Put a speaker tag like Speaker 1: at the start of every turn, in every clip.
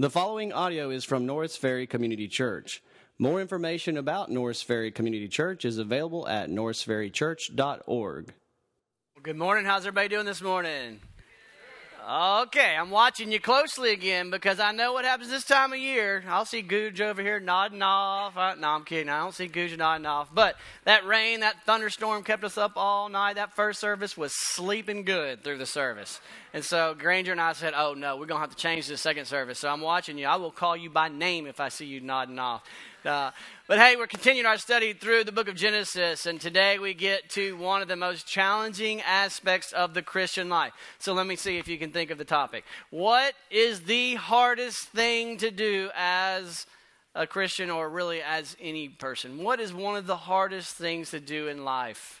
Speaker 1: The following audio is from Norris Ferry Community Church. More information about Norris Ferry Community Church is available at norrisferrychurch.org.
Speaker 2: Well, good morning. How's everybody doing this morning? Okay, I'm watching you closely again because I know what happens this time of year. I'll see Googe over here nodding off. Uh, no, I'm kidding. I don't see Googe nodding off. But that rain, that thunderstorm kept us up all night. That first service was sleeping good through the service. And so Granger and I said, Oh, no, we're going to have to change the second service. So I'm watching you. I will call you by name if I see you nodding off. Uh, but hey, we're continuing our study through the book of Genesis, and today we get to one of the most challenging aspects of the Christian life. So let me see if you can think of the topic. What is the hardest thing to do as a Christian, or really as any person? What is one of the hardest things to do in life?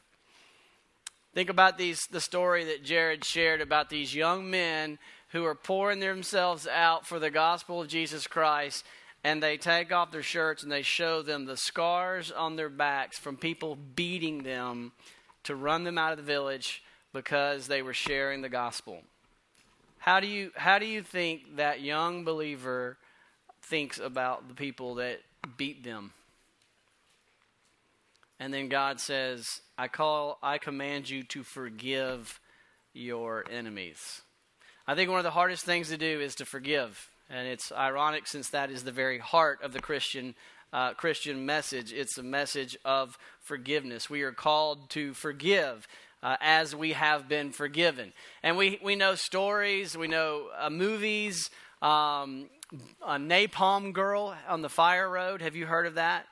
Speaker 2: Think about these the story that Jared shared about these young men who are pouring themselves out for the gospel of Jesus Christ and they take off their shirts and they show them the scars on their backs from people beating them to run them out of the village because they were sharing the gospel. How do you how do you think that young believer thinks about the people that beat them? And then God says, "I call I command you to forgive your enemies." I think one of the hardest things to do is to forgive. And it's ironic since that is the very heart of the Christian uh, Christian message. It's a message of forgiveness. We are called to forgive. Uh, as we have been forgiven. And we, we know stories, we know uh, movies. Um, a Napalm Girl on the Fire Road. Have you heard of that?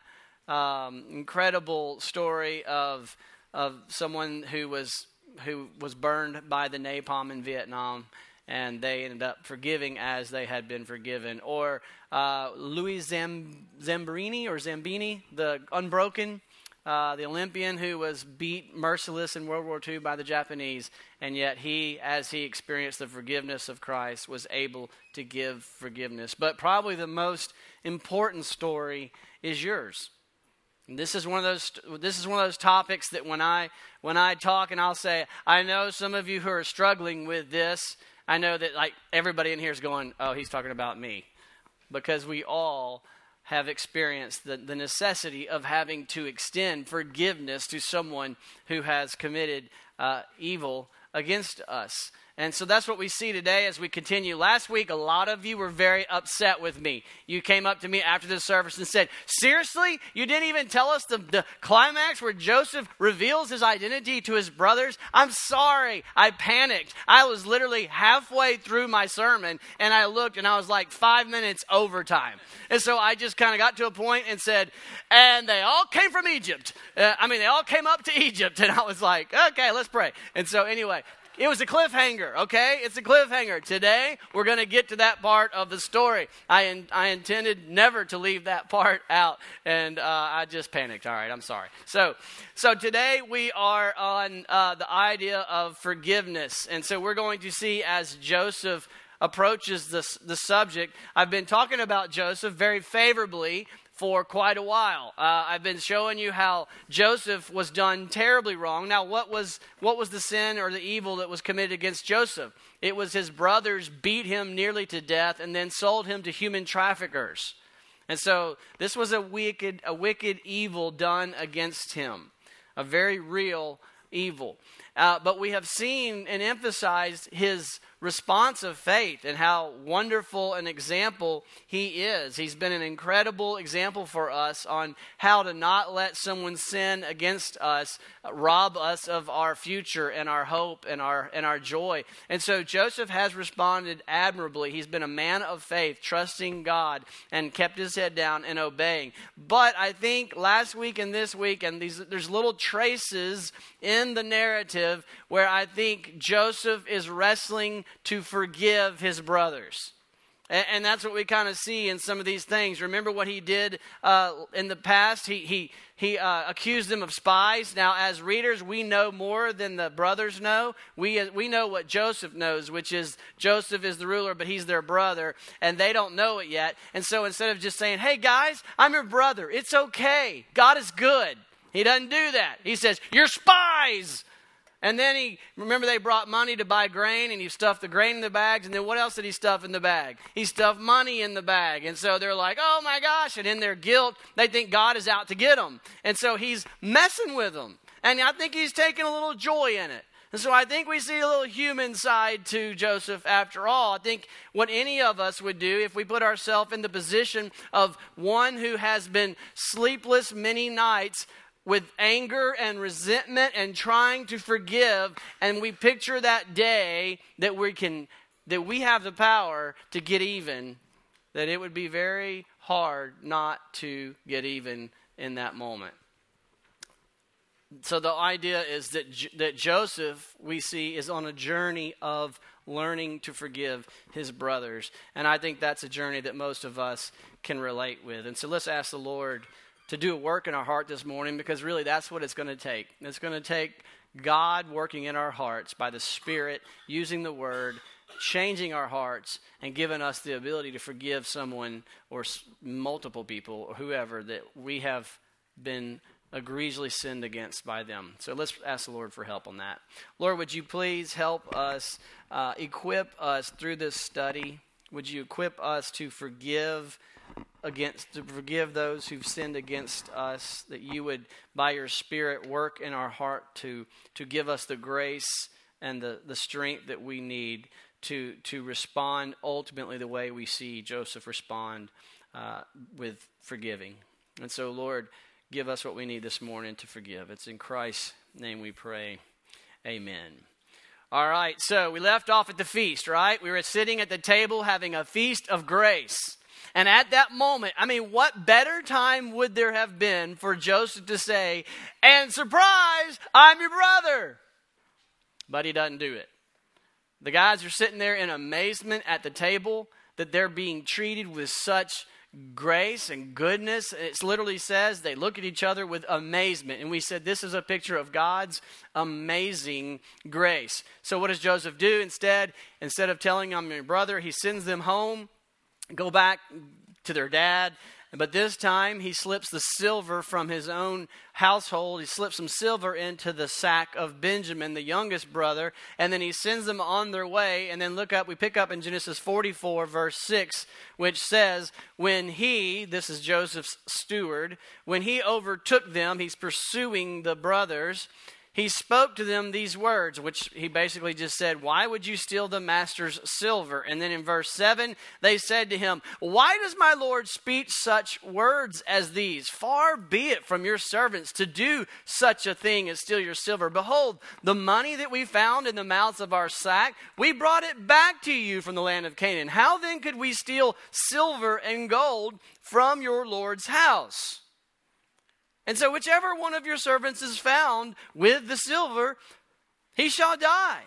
Speaker 2: Um, incredible story of of someone who was who was burned by the napalm in Vietnam and they ended up forgiving as they had been forgiven. Or uh, Louis Zam- Zambrini or Zambini, the unbroken, uh, the Olympian who was beat merciless in World War II by the Japanese, and yet he, as he experienced the forgiveness of Christ, was able to give forgiveness. But probably the most important story is yours. And this is one of those this is one of those topics that when I when I talk and I'll say I know some of you who are struggling with this I know that like everybody in here is going, oh, he's talking about me. Because we all have experienced the, the necessity of having to extend forgiveness to someone who has committed uh, evil against us. And so that's what we see today as we continue. Last week, a lot of you were very upset with me. You came up to me after the service and said, Seriously? You didn't even tell us the, the climax where Joseph reveals his identity to his brothers? I'm sorry. I panicked. I was literally halfway through my sermon and I looked and I was like five minutes overtime. And so I just kind of got to a point and said, And they all came from Egypt. Uh, I mean, they all came up to Egypt. And I was like, Okay, let's pray. And so, anyway, it was a cliffhanger, okay? It's a cliffhanger. Today, we're going to get to that part of the story. I, in, I intended never to leave that part out, and uh, I just panicked. All right, I'm sorry. So, so today we are on uh, the idea of forgiveness. And so we're going to see as Joseph approaches this, the subject. I've been talking about Joseph very favorably for quite a while. Uh, I've been showing you how Joseph was done terribly wrong. Now, what was what was the sin or the evil that was committed against Joseph? It was his brothers beat him nearly to death and then sold him to human traffickers. And so this was a wicked a wicked evil done against him, a very real evil. Uh, but we have seen and emphasized his response of faith and how wonderful an example he is. He's been an incredible example for us on how to not let someone sin against us rob us of our future and our hope and our and our joy. And so Joseph has responded admirably. He's been a man of faith, trusting God and kept his head down and obeying. But I think last week and this week and these there's little traces in the narrative where I think Joseph is wrestling to forgive his brothers. And, that's what we kind of see in some of these things. Remember what he did uh, in the past? He, he, he uh, accused them of spies. Now, as readers, we know more than the brothers know. We, we know what Joseph knows, which is Joseph is the ruler, but he's their brother, and they don't know it yet. And so instead of just saying, hey, guys, I'm your brother, it's okay, God is good, he doesn't do that. He says, you're spies. And then he, remember, they brought money to buy grain, and he stuffed the grain in the bags. And then what else did he stuff in the bag? He stuffed money in the bag. And so they're like, oh my gosh. And in their guilt, they think God is out to get them. And so he's messing with them. And I think he's taking a little joy in it. And so I think we see a little human side to Joseph after all. I think what any of us would do if we put ourselves in the position of one who has been sleepless many nights with anger and resentment and trying to forgive and we picture that day that we can that we have the power to get even that it would be very hard not to get even in that moment. So the idea is that that Joseph we see is on a journey of learning to forgive his brothers. And I think that's a journey that most of us can relate with. And so let's ask the Lord to do a work in our heart this morning because really that's what it's going to take. It's going to take God working in our hearts by the Spirit, using the Word, changing our hearts, and giving us the ability to forgive someone or multiple people or whoever that we have been egregiously sinned against by them. So let's ask the Lord for help on that. Lord, would you please help us, uh, equip us through this study? Would you equip us to forgive? Against to forgive those who've sinned against us that you would by your spirit work in our heart to to give us the grace and the, the strength that we need to to respond ultimately the way we see Joseph respond uh, with forgiving. And so, Lord, give us what we need this morning to forgive. It's in Christ's name we pray. Amen. All right, so we left off at the feast, right? We were sitting at the table having a feast of grace. And at that moment, I mean, what better time would there have been for Joseph to say, and surprise, I'm your brother? But he doesn't do it. The guys are sitting there in amazement at the table that they're being treated with such grace and goodness. It literally says they look at each other with amazement. And we said this is a picture of God's amazing grace. So what does Joseph do instead? Instead of telling them I'm your brother, he sends them home go back to their dad. But this time he slips the silver from his own household. He slips some silver into the sack of Benjamin, the youngest brother, and then he sends them on their way. And then look up, we pick up in Genesis 44, verse 6, which says, When he, this is Joseph's steward, when he overtook them, he's pursuing the brothers he spoke to them these words, which he basically just said, Why would you steal the master's silver? And then in verse 7, they said to him, Why does my Lord speak such words as these? Far be it from your servants to do such a thing as steal your silver. Behold, the money that we found in the mouths of our sack, we brought it back to you from the land of Canaan. How then could we steal silver and gold from your Lord's house? And so, whichever one of your servants is found with the silver, he shall die.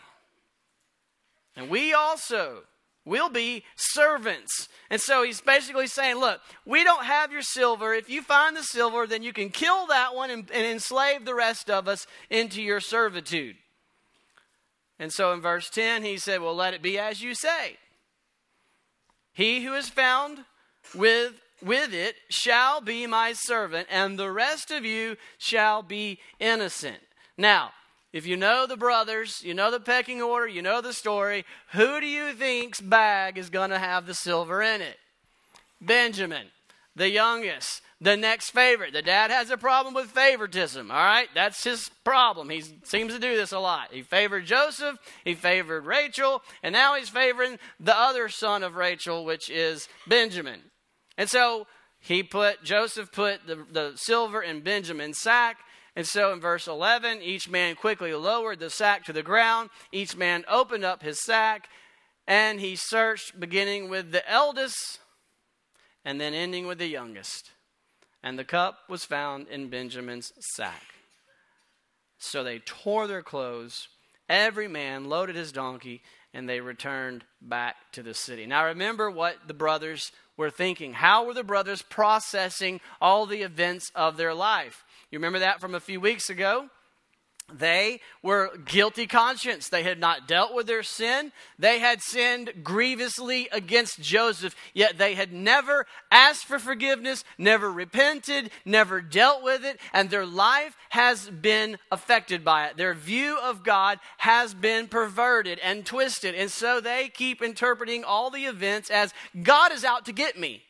Speaker 2: And we also will be servants. And so he's basically saying, Look, we don't have your silver. If you find the silver, then you can kill that one and, and enslave the rest of us into your servitude. And so in verse 10, he said, Well, let it be as you say. He who is found with with it shall be my servant, and the rest of you shall be innocent. Now, if you know the brothers, you know the pecking order, you know the story, who do you think's bag is going to have the silver in it? Benjamin, the youngest, the next favorite. The dad has a problem with favoritism, all right? That's his problem. He seems to do this a lot. He favored Joseph, he favored Rachel, and now he's favoring the other son of Rachel, which is Benjamin. And so he put, Joseph put the, the silver in Benjamin's sack. And so in verse 11, each man quickly lowered the sack to the ground. Each man opened up his sack, and he searched, beginning with the eldest and then ending with the youngest. And the cup was found in Benjamin's sack. So they tore their clothes. Every man loaded his donkey, and they returned back to the city. Now remember what the brothers were thinking. How were the brothers processing all the events of their life? You remember that from a few weeks ago? They were guilty conscience. They had not dealt with their sin. They had sinned grievously against Joseph, yet they had never asked for forgiveness, never repented, never dealt with it, and their life has been affected by it. Their view of God has been perverted and twisted, and so they keep interpreting all the events as God is out to get me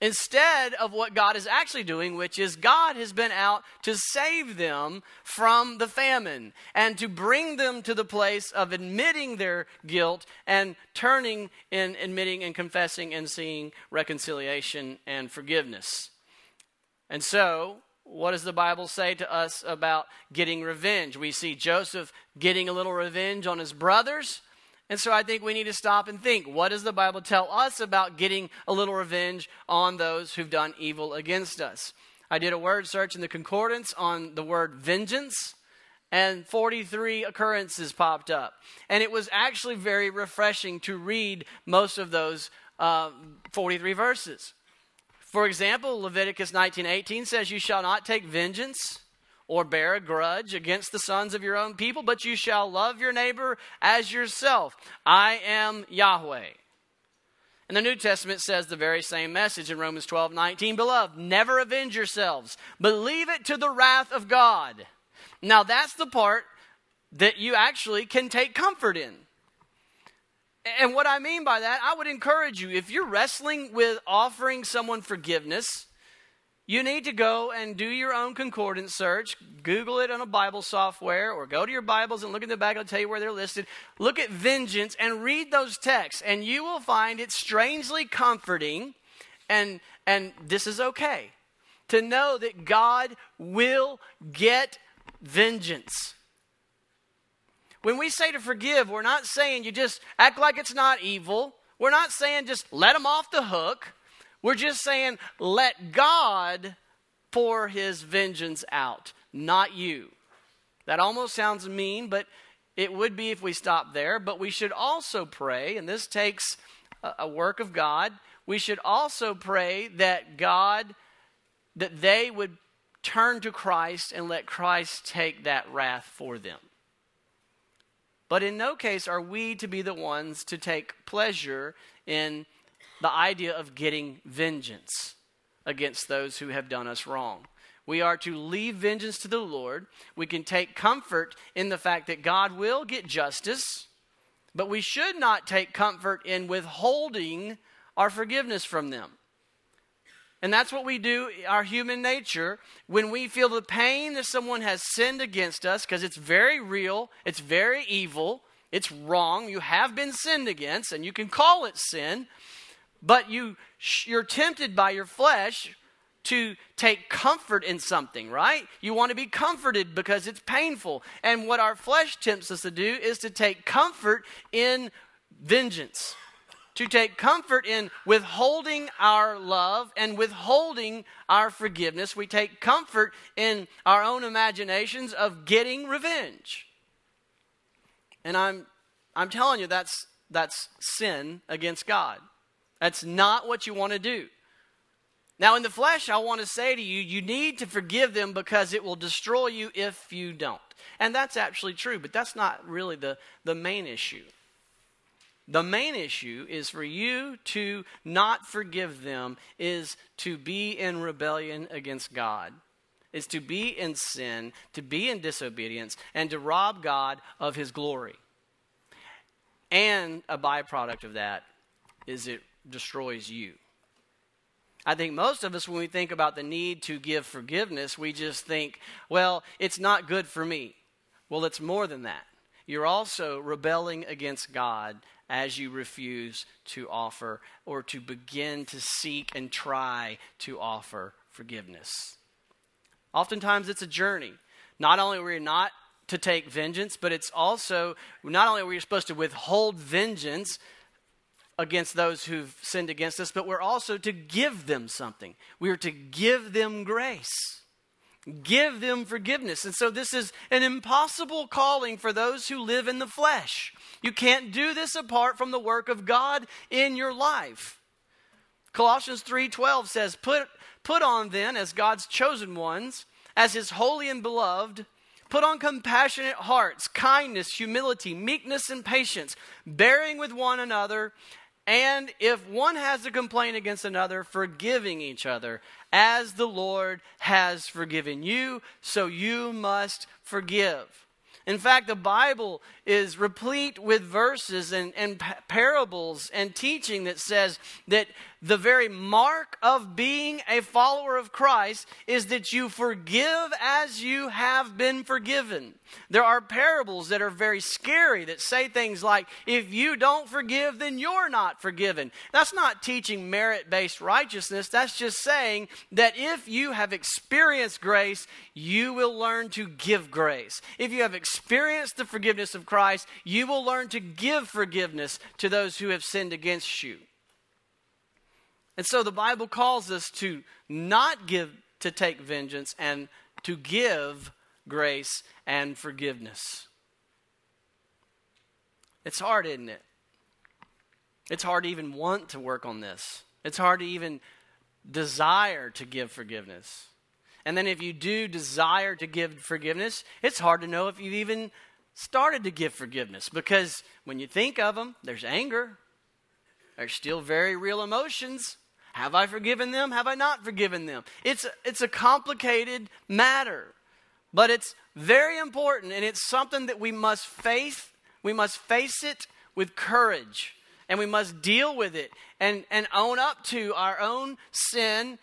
Speaker 2: instead of what God is actually doing, which is God has been out to save them from the famine and to bring them to the place of admitting their guilt and turning in admitting and confessing and seeing reconciliation and forgiveness. And so, what does the Bible say to us about getting revenge? We see Joseph getting a little revenge on his brothers. And so I think we need to stop and think what does the Bible tell us about getting a little revenge on those who've done evil against us? I did a word search in the concordance on the word vengeance, and 43 occurrences popped up. And it was actually very refreshing to read most of those uh, 43 verses. For example, Leviticus 19:18 says, "You shall not take vengeance." Or bear a grudge against the sons of your own people, but you shall love your neighbor as yourself. I am Yahweh. And the New Testament says the very same message in Romans 12 19. Beloved, never avenge yourselves, but leave it to the wrath of God. Now, that's the part that you actually can take comfort in. And what I mean by that, I would encourage you if you're wrestling with offering someone forgiveness, you need to go and do your own concordance search. Google it on a Bible software or go to your Bibles and look in the back. I'll tell you where they're listed. Look at vengeance and read those texts, and you will find it strangely comforting. And, and this is okay to know that God will get vengeance. When we say to forgive, we're not saying you just act like it's not evil. We're not saying just let them off the hook. We're just saying, let God pour his vengeance out, not you. That almost sounds mean, but it would be if we stop there. But we should also pray, and this takes a work of God. We should also pray that God, that they would turn to Christ and let Christ take that wrath for them. But in no case are we to be the ones to take pleasure in the idea of getting vengeance against those who have done us wrong. We are to leave vengeance to the Lord. We can take comfort in the fact that God will get justice, but we should not take comfort in withholding our forgiveness from them. And that's what we do, our human nature, when we feel the pain that someone has sinned against us, because it's very real, it's very evil, it's wrong, you have been sinned against, and you can call it sin but you you're tempted by your flesh to take comfort in something, right? You want to be comforted because it's painful. And what our flesh tempts us to do is to take comfort in vengeance, to take comfort in withholding our love and withholding our forgiveness. We take comfort in our own imaginations of getting revenge. And I'm I'm telling you that's that's sin against God. That's not what you want to do. Now, in the flesh, I want to say to you, you need to forgive them because it will destroy you if you don't. And that's actually true, but that's not really the, the main issue. The main issue is for you to not forgive them, is to be in rebellion against God, is to be in sin, to be in disobedience, and to rob God of his glory. And a byproduct of that is it destroys you. I think most of us, when we think about the need to give forgiveness, we just think, well, it's not good for me. Well, it's more than that. You're also rebelling against God as you refuse to offer or to begin to seek and try to offer forgiveness. Oftentimes, it's a journey. Not only are we not to take vengeance, but it's also not only are we supposed to withhold vengeance, against those who've sinned against us, but we're also to give them something. We are to give them grace, give them forgiveness. And so this is an impossible calling for those who live in the flesh. You can't do this apart from the work of God in your life. Colossians 3:12 says, "Put put on then as God's chosen ones, as his holy and beloved, Put on compassionate hearts, kindness, humility, meekness, and patience, bearing with one another, and if one has a complaint against another, forgiving each other, as the Lord has forgiven you, so you must forgive. In fact, the Bible is replete with verses and, and parables and teaching that says that the very mark of being a follower of Christ is that you forgive as you have been forgiven. There are parables that are very scary that say things like, if you don't forgive, then you're not forgiven. That's not teaching merit based righteousness. That's just saying that if you have experienced grace, you will learn to give grace. If you have experienced the forgiveness of Christ, you will learn to give forgiveness to those who have sinned against you. And so the Bible calls us to not give, to take vengeance, and to give grace and forgiveness. It's hard, isn't it? It's hard to even want to work on this. It's hard to even desire to give forgiveness. And then if you do desire to give forgiveness, it's hard to know if you've even started to give forgiveness because when you think of them, there's anger. There's still very real emotions. Have I forgiven them? Have I not forgiven them? It's, it's a complicated matter, but it's very important, and it's something that we must face. We must face it with courage, and we must deal with it and, and own up to our own sin.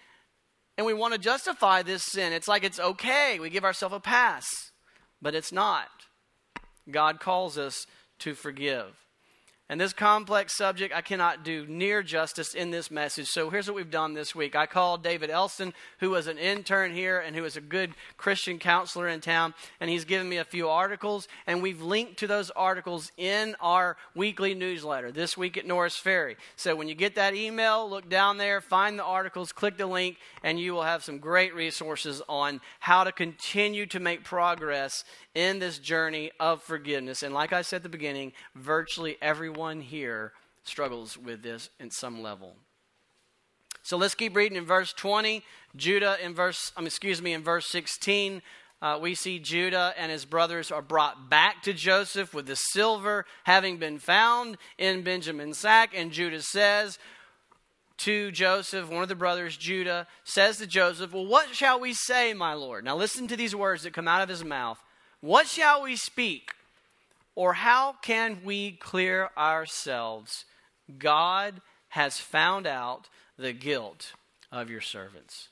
Speaker 2: And we want to justify this sin. It's like it's okay. We give ourselves a pass, but it's not. God calls us to forgive. And this complex subject, I cannot do near justice in this message. So here's what we've done this week. I called David Elston, who was an intern here and who is a good Christian counselor in town, and he's given me a few articles, and we've linked to those articles in our weekly newsletter, This Week at Norris Ferry. So when you get that email, look down there, find the articles, click the link, and you will have some great resources on how to continue to make progress in this journey of forgiveness. And like I said at the beginning, virtually everyone here struggles with this in some level. So let's keep reading in verse 20. Judah in verse, um, excuse me, in verse 16, uh, we see Judah and his brothers are brought back to Joseph with the silver having been found in Benjamin's sack. And Judah says to Joseph, one of the brothers, Judah, says to Joseph, Well, what shall we say, my Lord? Now listen to these words that come out of his mouth. What shall we speak? Or how can we clear ourselves? God has found out the guilt of your servants.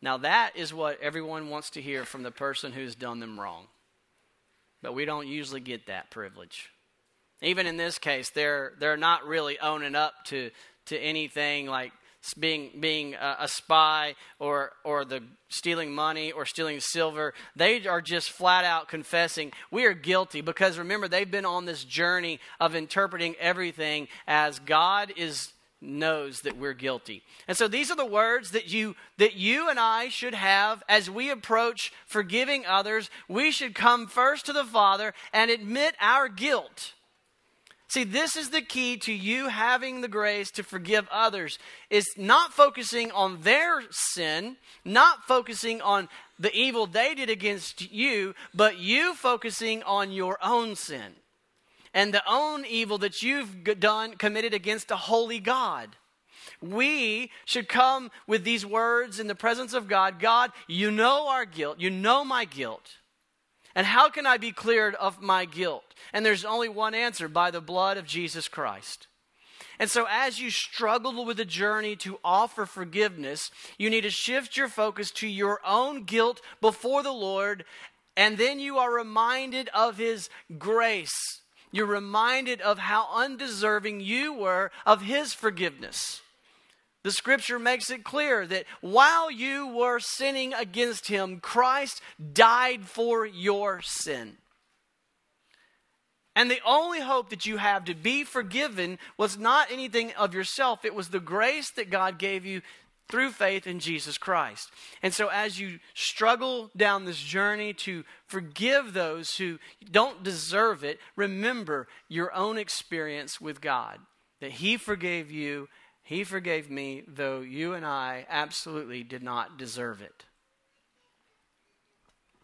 Speaker 2: Now, that is what everyone wants to hear from the person who's done them wrong. But we don't usually get that privilege. Even in this case, they're, they're not really owning up to, to anything like being being a, a, spy or or the stealing money or stealing silver they are just flat out confessing we are guilty because remember they've been on this journey of interpreting everything as God is knows that we're guilty. And so these are the words that you that you and I should have as we approach forgiving others. We should come first to the Father and admit our guilt. See, this is the key to you having the grace to forgive others is not focusing on their sin, not focusing on the evil they did against you, but you focusing on your own sin and the own evil that you've done committed against a holy God. We should come with these words in the presence of God. God, you know our guilt. You know my guilt. And how can I be cleared of my guilt? And there's only one answer by the blood of Jesus Christ. And so, as you struggle with the journey to offer forgiveness, you need to shift your focus to your own guilt before the Lord, and then you are reminded of His grace. You're reminded of how undeserving you were of His forgiveness. The scripture makes it clear that while you were sinning against him, Christ died for your sin. And the only hope that you have to be forgiven was not anything of yourself, it was the grace that God gave you through faith in Jesus Christ. And so, as you struggle down this journey to forgive those who don't deserve it, remember your own experience with God that He forgave you he forgave me, though you and I absolutely did not deserve it.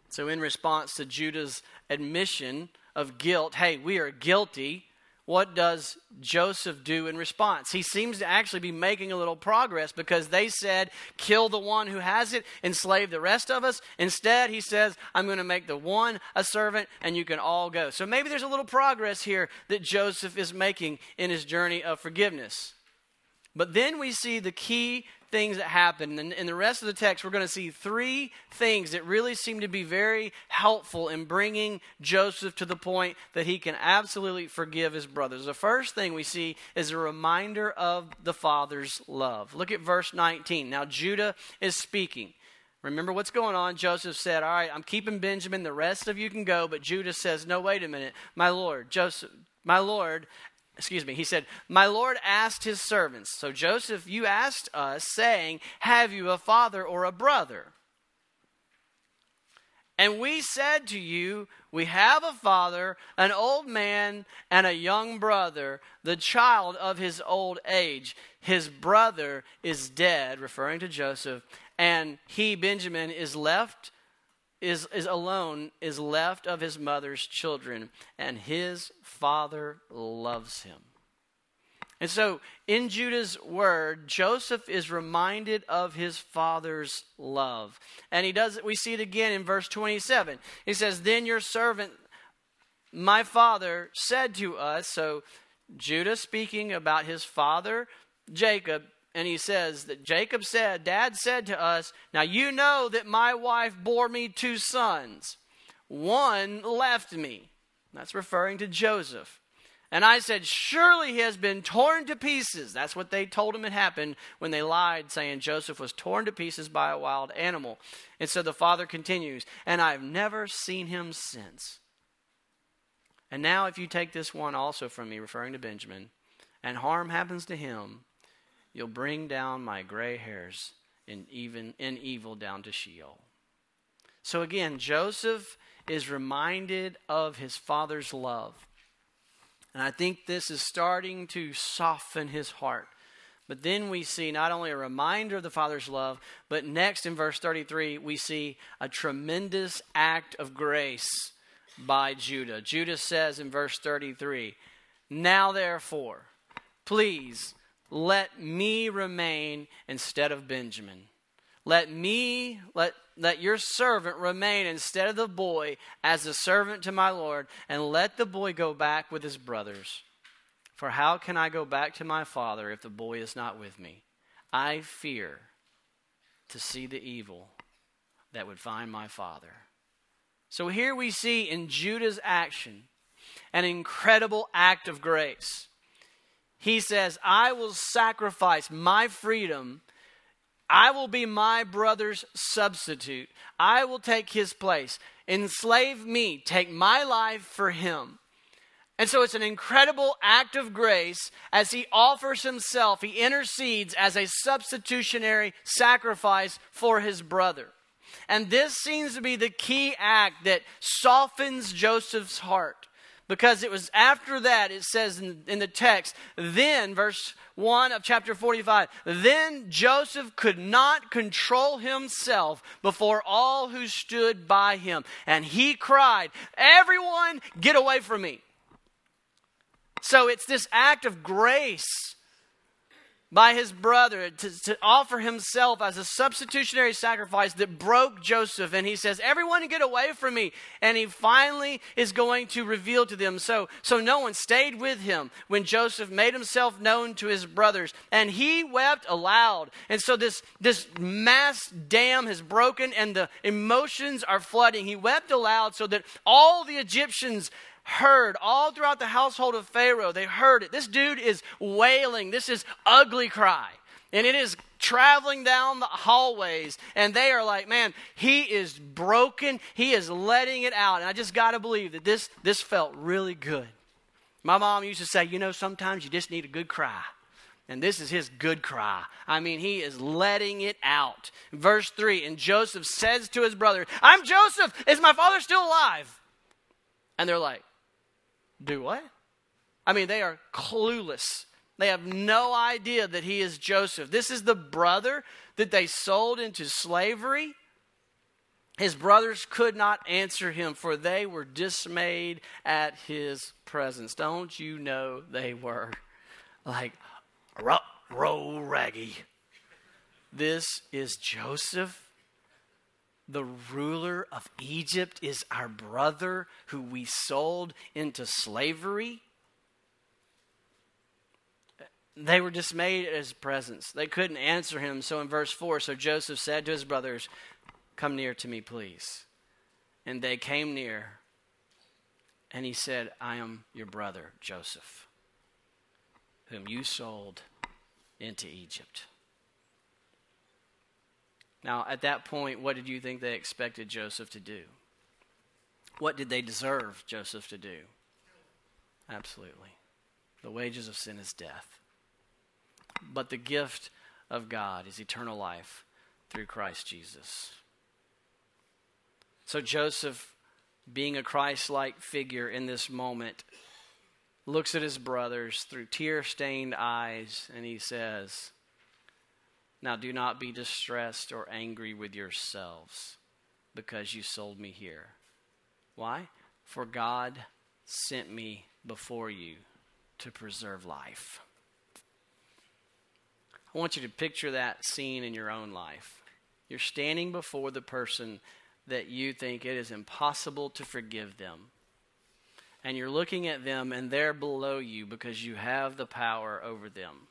Speaker 2: So, in response to Judah's admission of guilt, hey, we are guilty, what does Joseph do in response? He seems to actually be making a little progress because they said, kill the one who has it, enslave the rest of us. Instead, he says, I'm going to make the one a servant and you can all go. So maybe there's a little progress here that Joseph is making in his journey of forgiveness. But then we see the key things that happen. And in the rest of the text, we're going to see three things that really seem to be very helpful in bringing Joseph to the point that he can absolutely forgive his brothers. The first thing we see is a reminder of the father's love. Look at verse 19. Now, Judah is speaking. Remember what's going on? Joseph said, All right, I'm keeping Benjamin. The rest of you can go. But Judah says, No, wait a minute. My Lord, Joseph, my Lord, excuse me, he said, My Lord asked his servants. So, Joseph, you asked us, saying, Have you a father or a brother? And we said to you, We have a father, an old man, and a young brother, the child of his old age. His brother is dead, referring to Joseph, and he, Benjamin, is left is, is alone, is left of his mother's children, and his father loves him. And so, in Judah's word, Joseph is reminded of his father's love. And he does we see it again in verse 27. He says, Then your servant, my father, said to us, so Judah speaking about his father, Jacob, and he says that Jacob said, Dad said to us, Now you know that my wife bore me two sons. One left me. That's referring to Joseph. And I said, Surely he has been torn to pieces. That's what they told him had happened when they lied, saying Joseph was torn to pieces by a wild animal. And so the father continues, And I've never seen him since. And now, if you take this one also from me, referring to Benjamin, and harm happens to him, You'll bring down my gray hairs in even in evil down to Sheol. So again, Joseph is reminded of his father's love. And I think this is starting to soften his heart. But then we see not only a reminder of the Father's love, but next in verse 33, we see a tremendous act of grace by Judah. Judah says in verse 33, Now therefore, please let me remain instead of Benjamin. Let me, let, let your servant remain instead of the boy as a servant to my Lord, and let the boy go back with his brothers. For how can I go back to my father if the boy is not with me? I fear to see the evil that would find my father. So here we see in Judah's action an incredible act of grace he says, I will sacrifice my freedom. I will be my brother's substitute. I will take his place. Enslave me. Take my life for him. And so it's an incredible act of grace as he offers himself. He intercedes as a substitutionary sacrifice for his brother. And this seems to be the key act that softens Joseph's heart. Because it was after that, it says in, in, the text, then, verse 1 of chapter 45, then Joseph could not control himself before all who stood by him. And he cried, Everyone, get away from me. So it's this act of grace by his brother to, to, offer himself as a substitutionary sacrifice that broke Joseph. And he says, Everyone get away from me. And he finally is going to reveal to them. So, so no one stayed with him when Joseph made himself known to his brothers. And he wept aloud. And so this, this mass dam has broken and the emotions are flooding. He wept aloud so that all the Egyptians heard all throughout the household of Pharaoh. They heard it. This dude is wailing. This is ugly cry. And it is traveling down the hallways. And they are like, man, he is broken. He is letting it out. And I just got to believe that this, this felt really good. My mom used to say, you know, sometimes you just need a good cry. And this is his good cry. I mean, he is letting it out. Verse 3 And Joseph says to his brother, I'm Joseph. Is my father still alive? And they're like, do what? I mean, they are clueless. They have no idea that he is Joseph. This is the brother that they sold into slavery. His brothers could not answer him, for they were dismayed at his presence. Don't you know they were? Like, row raggy. This is Joseph, the ruler of Egypt, is our brother who we sold into slavery. They were dismayed at his presence. They couldn't answer him. So in verse 4, so Joseph said to his brothers, Come near to me, please. And they came near. And he said, I am your brother, Joseph, whom you sold into Egypt. Now, at that point, what did you think they expected Joseph to do? What did they deserve Joseph to do? Absolutely. The wages of sin is death. But the gift of God is eternal life through Christ Jesus. So Joseph, being a Christ like figure in this moment, looks at his brothers through tear stained eyes and he says, Now do not be distressed or angry with yourselves because you sold me here. Why? For God sent me before you to preserve life. I want you to picture that scene in your own life. You're standing before the person that you think it is impossible to forgive them. And you're looking at them and they're below you because you have the power over them.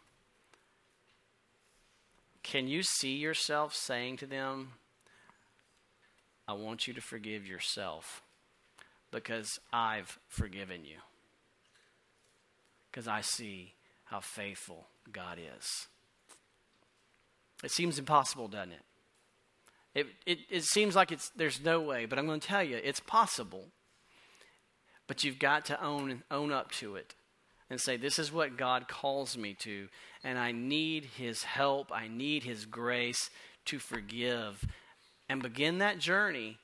Speaker 2: Can you see yourself saying to them, I want you to forgive yourself because I've forgiven you? Because I see how faithful God is. It seems impossible, doesn't it? It, it, it seems like it's, there's no way, but I'm going to tell you, it's possible. But you've got to own, own up to it and say, This is what God calls me to, and I need His help. I need His grace to forgive. And begin that journey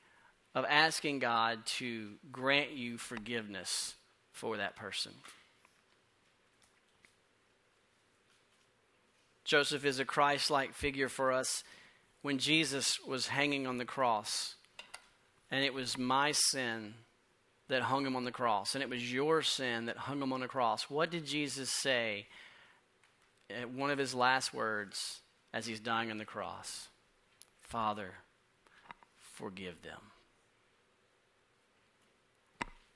Speaker 2: of asking God to grant you forgiveness for that person. Joseph is a Christ like figure for us when Jesus was hanging on the cross. And it was my sin that hung him on the cross. And it was your sin that hung him on the cross. What did Jesus say at one of his last words as he's dying on the cross? Father, forgive them.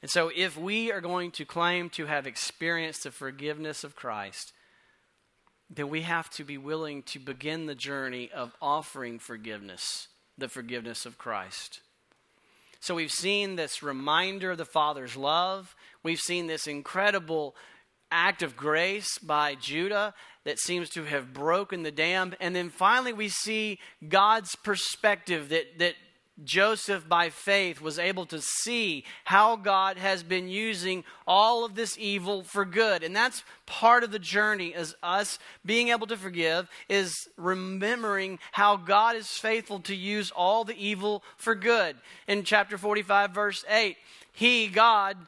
Speaker 2: And so, if we are going to claim to have experienced the forgiveness of Christ, then we have to be willing to begin the journey of offering forgiveness, the forgiveness of Christ. So we've seen this reminder of the Father's love. We've seen this incredible act of grace by Judah that seems to have broken the dam. And then finally, we see God's perspective that, that Joseph, by faith, was able to see how God has been using all of this evil for good. And that's part of the journey is us being able to forgive, is remembering how God is faithful to use all the evil for good. In chapter 45, verse 8, he, God,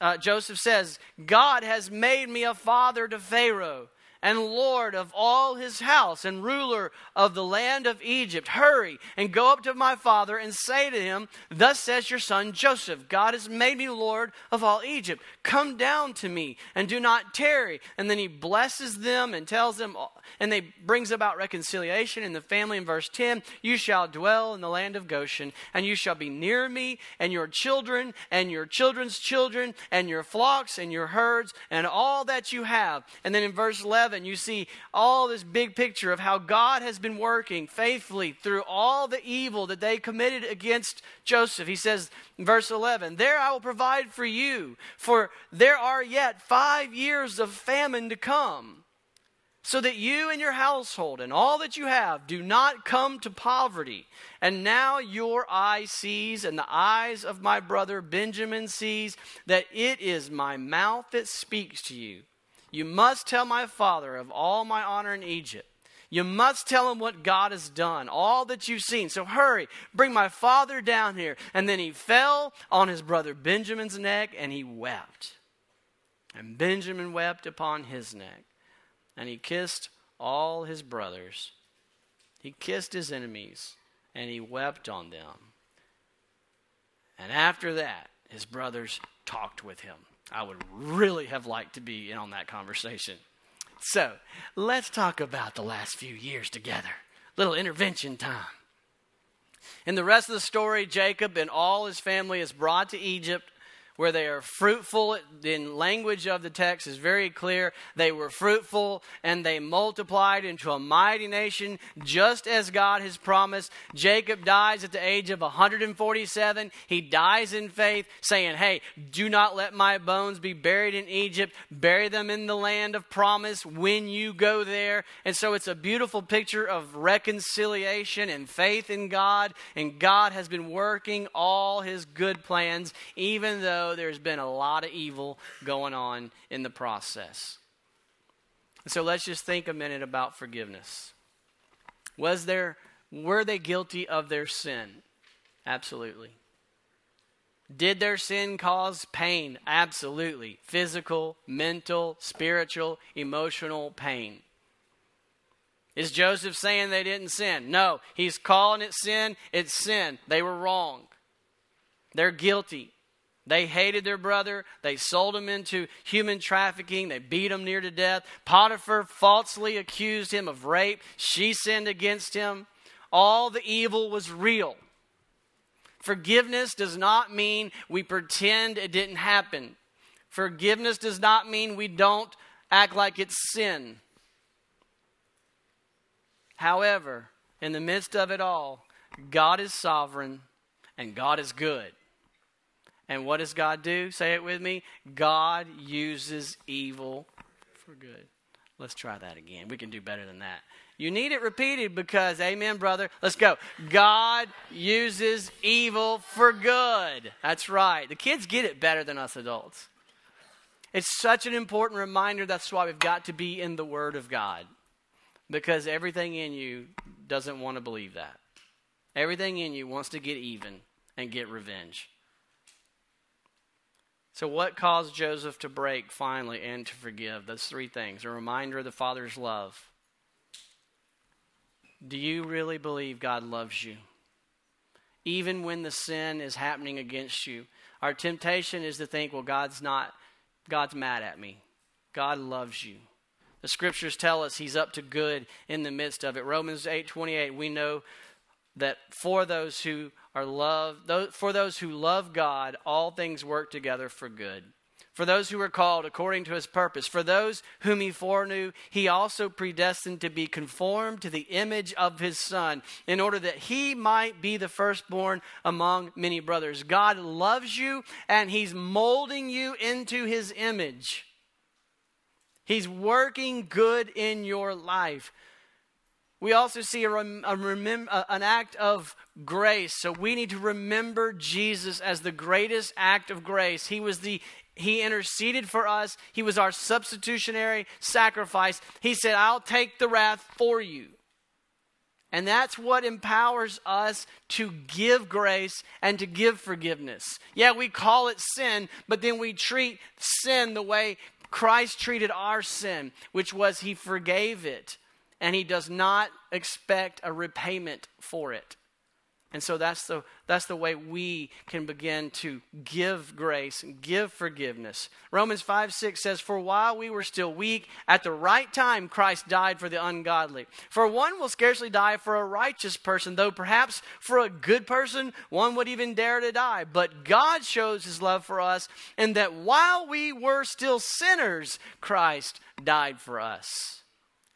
Speaker 2: uh, Joseph says, God has made me a father to Pharaoh and Lord of all his house, and ruler of the land of Egypt. Hurry and go up to my father and say to him, Thus says your son Joseph, God has made me Lord of all Egypt. Come down to me and do not tarry. And then he blesses them and tells them, and they brings about reconciliation in the family in verse 10 You shall dwell in the land of Goshen, and you shall be near me, and your children, and your children's children, and your flocks, and your herds, and all that you have. And then in verse 11, 11, you see all this big picture of how God has been working faithfully through all the evil that they committed against Joseph. He says, verse 11, There I will provide for you, for there are yet five years of famine to come so that you and your household and all that you have do not come to poverty. And now your eye sees, and the eyes of my brother Benjamin sees, that it is my mouth that speaks to you. You must tell my father of all my honor in Egypt. You must tell him what God has done, all that you've seen. So hurry, bring my father down here. And then he fell on his brother Benjamin's neck and he wept. And Benjamin wept upon his neck. And he kissed all his brothers. He kissed his enemies and he wept on them. And after that, his brothers talked with him. I would really have liked to be in on that conversation. So, let's talk about the last few years together. Little intervention time. In the rest of the story, Jacob and all his family is brought to Egypt where they are fruitful. In language of the text is very clear. They were fruitful and they multiplied into a mighty nation, just as God has promised. Jacob dies at the age of 147. He dies in faith, saying, Hey, do not let my bones be buried in Egypt. Bury them in the land of promise when you go there. And so it's a beautiful picture of reconciliation and faith in God. And God has been working all his good plans, even though there's been a lot of evil going on in the process. So let's just think a minute about forgiveness. Was there were they guilty of their sin? Absolutely. Did their sin cause pain? Absolutely. Physical, mental, spiritual, emotional pain. Is Joseph saying they didn't sin? No. He's calling it sin. It's sin. They were wrong. They're guilty. They hated their brother. They sold him into human trafficking. They beat him near to death. Potiphar falsely accused him of rape. She sinned against him. All the evil was real. Forgiveness does not mean we pretend it didn't happen. Forgiveness does not mean we don't act like it's sin. However, in the midst of it all, God is sovereign and God is good. And what does God do? Say it with me. God uses evil for good. Let's try that again. We can do better than that. You need it repeated because, amen, brother. Let's go. God uses evil for good. That's right. The kids get it better than us adults. It's such an important reminder. That's why we've got to be in the Word of God because everything in you doesn't want to believe that. Everything in you wants to get even and get revenge. So, what caused Joseph to break finally and to forgive? Those three things a reminder of the Father's love. Do you really believe God loves you? Even when the sin is happening against you, our temptation is to think, well, God's not, God's mad at me. God loves you. The scriptures tell us he's up to good in the midst of it. Romans 8 28, we know that for those who are loved, for those who love God, all things work together for good. For those who are called according to his purpose, for those whom he foreknew, he also predestined to be conformed to the image of his son, in order that he might be the firstborn among many brothers. God loves you, and he's molding you into his image. He's working good in your life. We also see a, rem, a remem, an act of grace. So we need to remember Jesus as the greatest act of grace. He was the he interceded for us. He was our substitutionary sacrifice. He said, "I'll take the wrath for you." And that's what empowers us to give grace and to give forgiveness. Yeah, we call it sin, but then we treat sin the way Christ treated our sin, which was he forgave it and he does not expect a repayment for it. And so that's the, that's the way we can begin to give grace and give forgiveness. Romans 5 6 says, For while we were still weak, at the right time Christ died for the ungodly. For one will scarcely die for a righteous person, though perhaps for a good person one would even dare to die. But God shows his love for us, in that while we were still sinners, Christ died for us.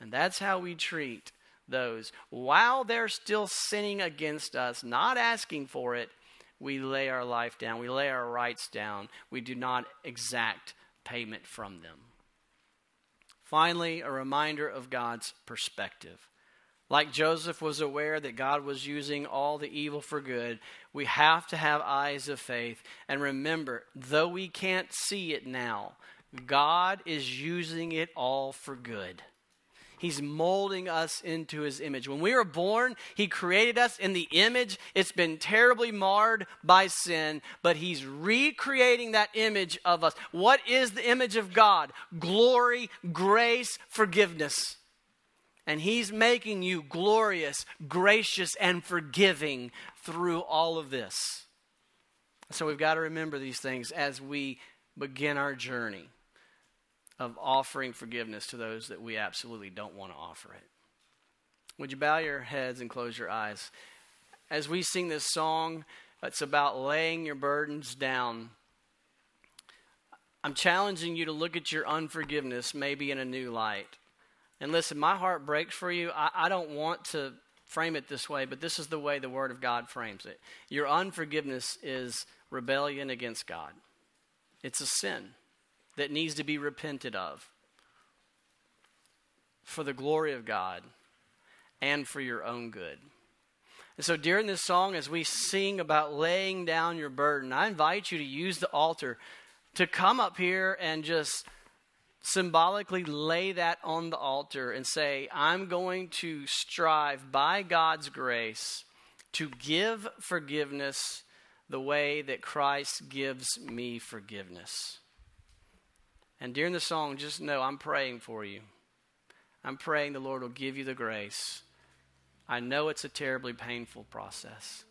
Speaker 2: And that's how we treat those. While they're still sinning against us, not asking for it, we lay our life down. We lay our rights down. We do not exact payment from them. Finally, a reminder of God's perspective. Like Joseph was aware that God was using all the evil for good, we have to have eyes of faith and remember, though we can't see it now, God is using it all for good. He's molding us into his image. When we were born, he created us in the image. It's been terribly marred by sin, but he's recreating that image of us. What is the image of God? Glory, grace, forgiveness. And he's making you glorious, gracious, and forgiving through all of this. So we've got to remember these things as we begin our journey of offering forgiveness to those that we absolutely don't want to offer it. Would you bow your heads and close your eyes? As we sing this song, it's about laying your burdens down. I'm challenging you to look at your unforgiveness maybe in a new light. And listen, my heart breaks for you. I, I don't want to frame it this way, but this is the way the Word of God frames it. Your unforgiveness is rebellion against God, it's a sin that needs to be repented of for the glory of God and for your own good. And so during this song, as we sing about laying down your burden, I invite you to use the altar to come up here and just symbolically lay that on the altar and say, I'm going to strive by God's grace to give forgiveness the way that Christ gives me forgiveness. And during the song, just know I'm praying for you. I'm praying the Lord will give you the grace. I know it's a terribly painful process,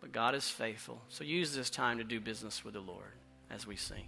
Speaker 2: but God is faithful. So use this time to do business with the Lord as we sing.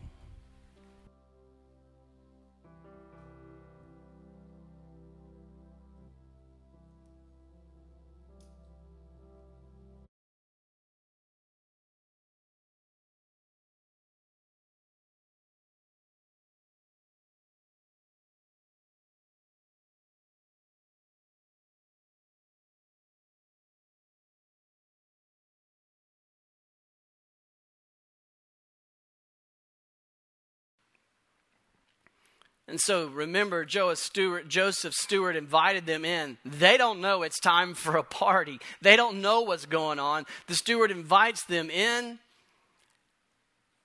Speaker 2: And so remember, steward, Joseph steward invited them in. They don't know it's time for a party. They don't know what's going on. The steward invites them in.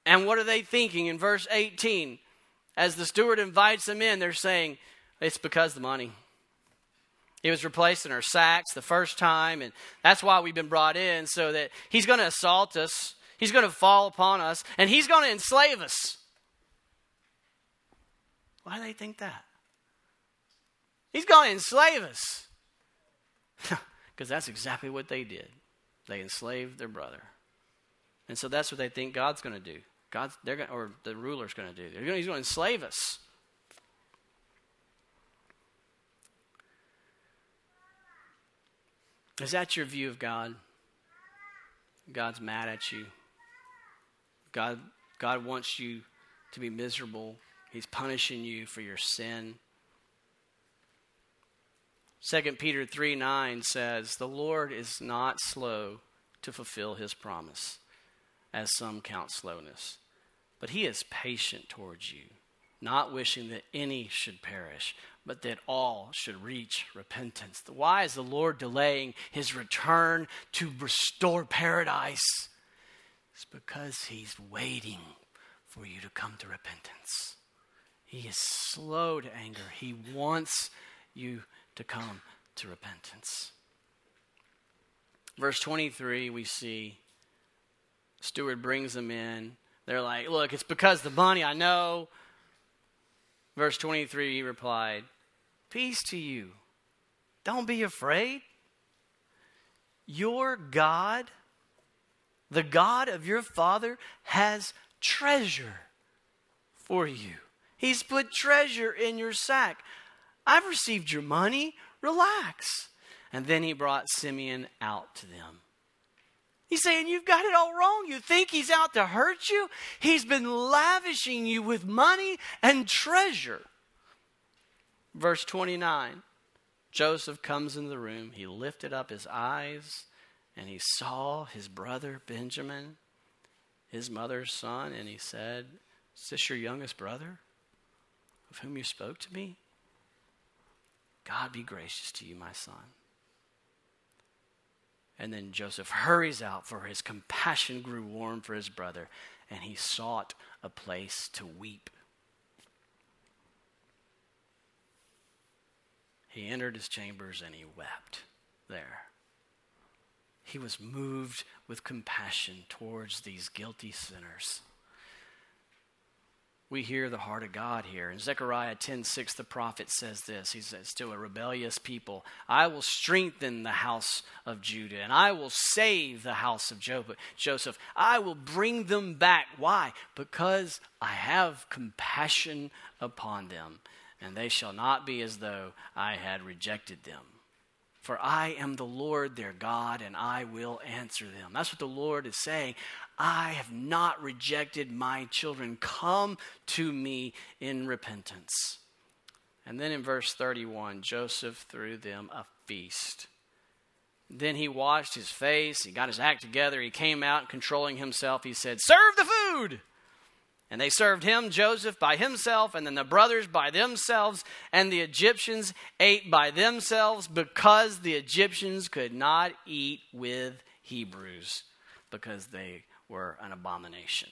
Speaker 2: And what are they thinking in verse 18? As the steward invites them in, they're saying, It's because the money. It was replaced in our sacks the first time, and that's why we've been brought in, so that he's going to assault us, he's going to fall upon us, and he's going to enslave us. Why do they think that? He's going to enslave us. Because that's exactly what they did. They enslaved their brother. And so that's what they think God's going to do. God's, they're going, or the ruler's going to do. Gonna, he's going to enslave us. Is that your view of God? God's mad at you. God, God wants you to be miserable He's punishing you for your sin. 2 Peter 3 9 says, The Lord is not slow to fulfill his promise, as some count slowness, but he is patient towards you, not wishing that any should perish, but that all should reach repentance. Why is the Lord delaying his return to restore paradise? It's because he's waiting for you to come to repentance. He is slow to anger. He wants you to come to repentance. Verse 23, we see steward brings them in. They're like, Look, it's because the money, I know. Verse 23, he replied, Peace to you. Don't be afraid. Your God, the God of your father, has treasure for you. He's put treasure in your sack. I've received your money. Relax. And then he brought Simeon out to them. He's saying, You've got it all wrong. You think he's out to hurt you? He's been lavishing you with money and treasure. Verse 29 Joseph comes into the room. He lifted up his eyes and he saw his brother Benjamin, his mother's son, and he said, Is this your youngest brother? Of whom you spoke to me? God be gracious to you, my son. And then Joseph hurries out, for his compassion grew warm for his brother, and he sought a place to weep. He entered his chambers and he wept there. He was moved with compassion towards these guilty sinners. We hear the heart of God here. In Zechariah 10:6 the prophet says this. He says to a rebellious people, "I will strengthen the house of Judah and I will save the house of Joseph. I will bring them back. Why? Because I have compassion upon them, and they shall not be as though I had rejected them." For I am the Lord their God, and I will answer them. That's what the Lord is saying. I have not rejected my children. Come to me in repentance. And then in verse 31, Joseph threw them a feast. Then he washed his face, he got his act together, he came out, controlling himself. He said, Serve the food! And they served him, Joseph, by himself, and then the brothers by themselves, and the Egyptians ate by themselves because the Egyptians could not eat with Hebrews because they were an abomination.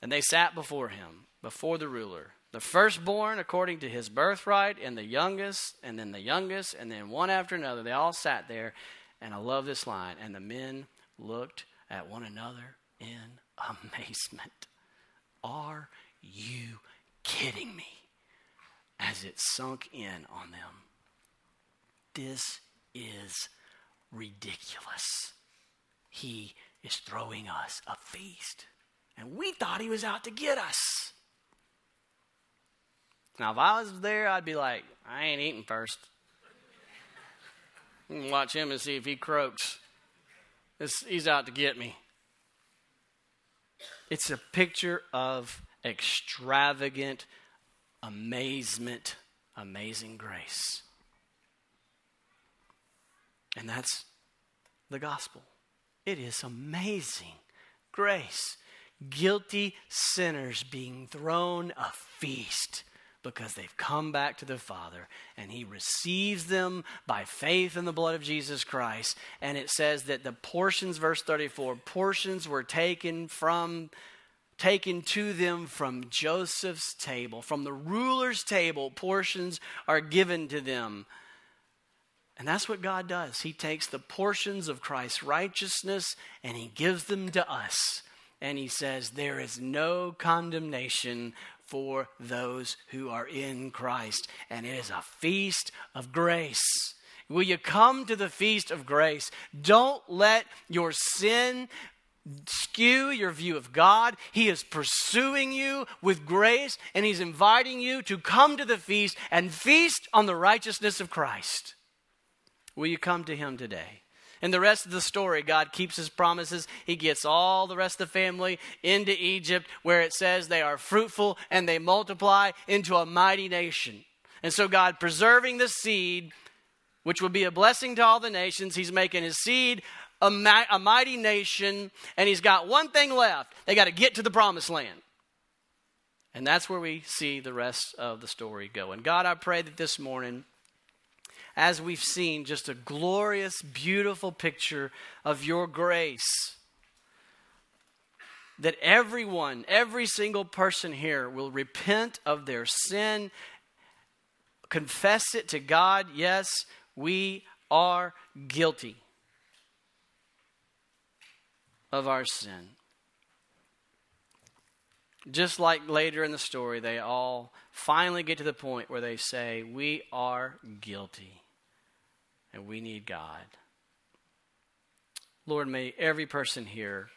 Speaker 2: And they sat before him, before the ruler, the firstborn according to his birthright, and the youngest, and then the youngest, and then one after another. They all sat there. And I love this line. And the men looked at one another in amazement. Are you kidding me? As it sunk in on them. This is ridiculous. He is throwing us a feast. And we thought he was out to get us. Now, if I was there, I'd be like, I ain't eating first. Watch him and see if he croaks. he's out to get me. It's a picture of extravagant amazement, amazing grace. And that's the gospel. It is amazing grace. Guilty sinners being thrown a feast because they've come back to the Father and He receives them by faith in the blood of Jesus Christ. And it says that the portions, verse 34, portions were taken from taken to them from Joseph's table. From the ruler's table, portions are given to them. And that's what God does. He takes the portions of Christ's righteousness and He gives them to us. And He says, There is no condemnation for those who are in Christ. And it is a feast of grace. Will you come to the feast of grace? Don't let your sin skew your view of God. He is pursuing you with grace, and He's inviting you to come to the feast and feast on the righteousness of Christ. Will you come to him today? In the rest of the story, God keeps his promises. He gets all the rest of the family into Egypt, where it says they are fruitful and they multiply into a mighty nation. And so, God, preserving the seed, which will be a blessing to all the nations, He's making His seed a, ma- a mighty nation, and He's got one thing left. They got to get to the promised land. And that's where we see the rest of the story go. And God, I pray that this morning, as we've seen, just a glorious, beautiful picture of your grace. That everyone, every single person here will repent of their sin, confess it to God. Yes, we are guilty of our sin. Just like later in the story, they all finally get to the point where they say, We are guilty and we need God. Lord, may every person here,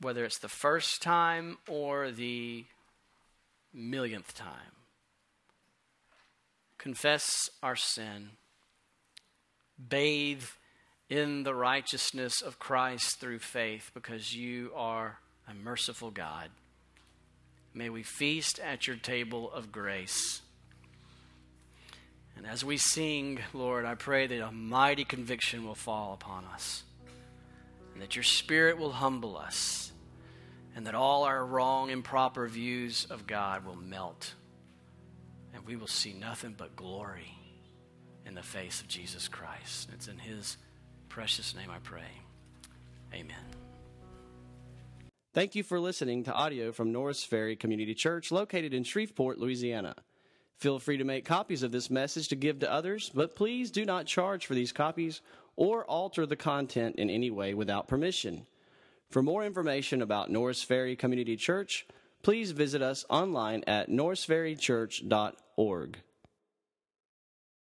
Speaker 2: whether it's the first time or the millionth time, confess our sin, bathe in the righteousness of Christ through faith, because you are a merciful God. May we feast at your table of grace. And as we sing, Lord, I pray that a mighty conviction will fall upon us, and that your Spirit will humble us, and that all our wrong, improper views of God will melt, and we will see nothing but glory in the face of Jesus Christ. It's in His precious name I pray. Amen.
Speaker 1: Thank you for listening to audio from Norris Ferry Community Church, located in Shreveport, Louisiana. Feel free to make copies of this message to give to others, but please do not charge for these copies or alter the content in any way without permission. For more information about Norris Ferry Community Church, please visit us online at norrisferrychurch.org.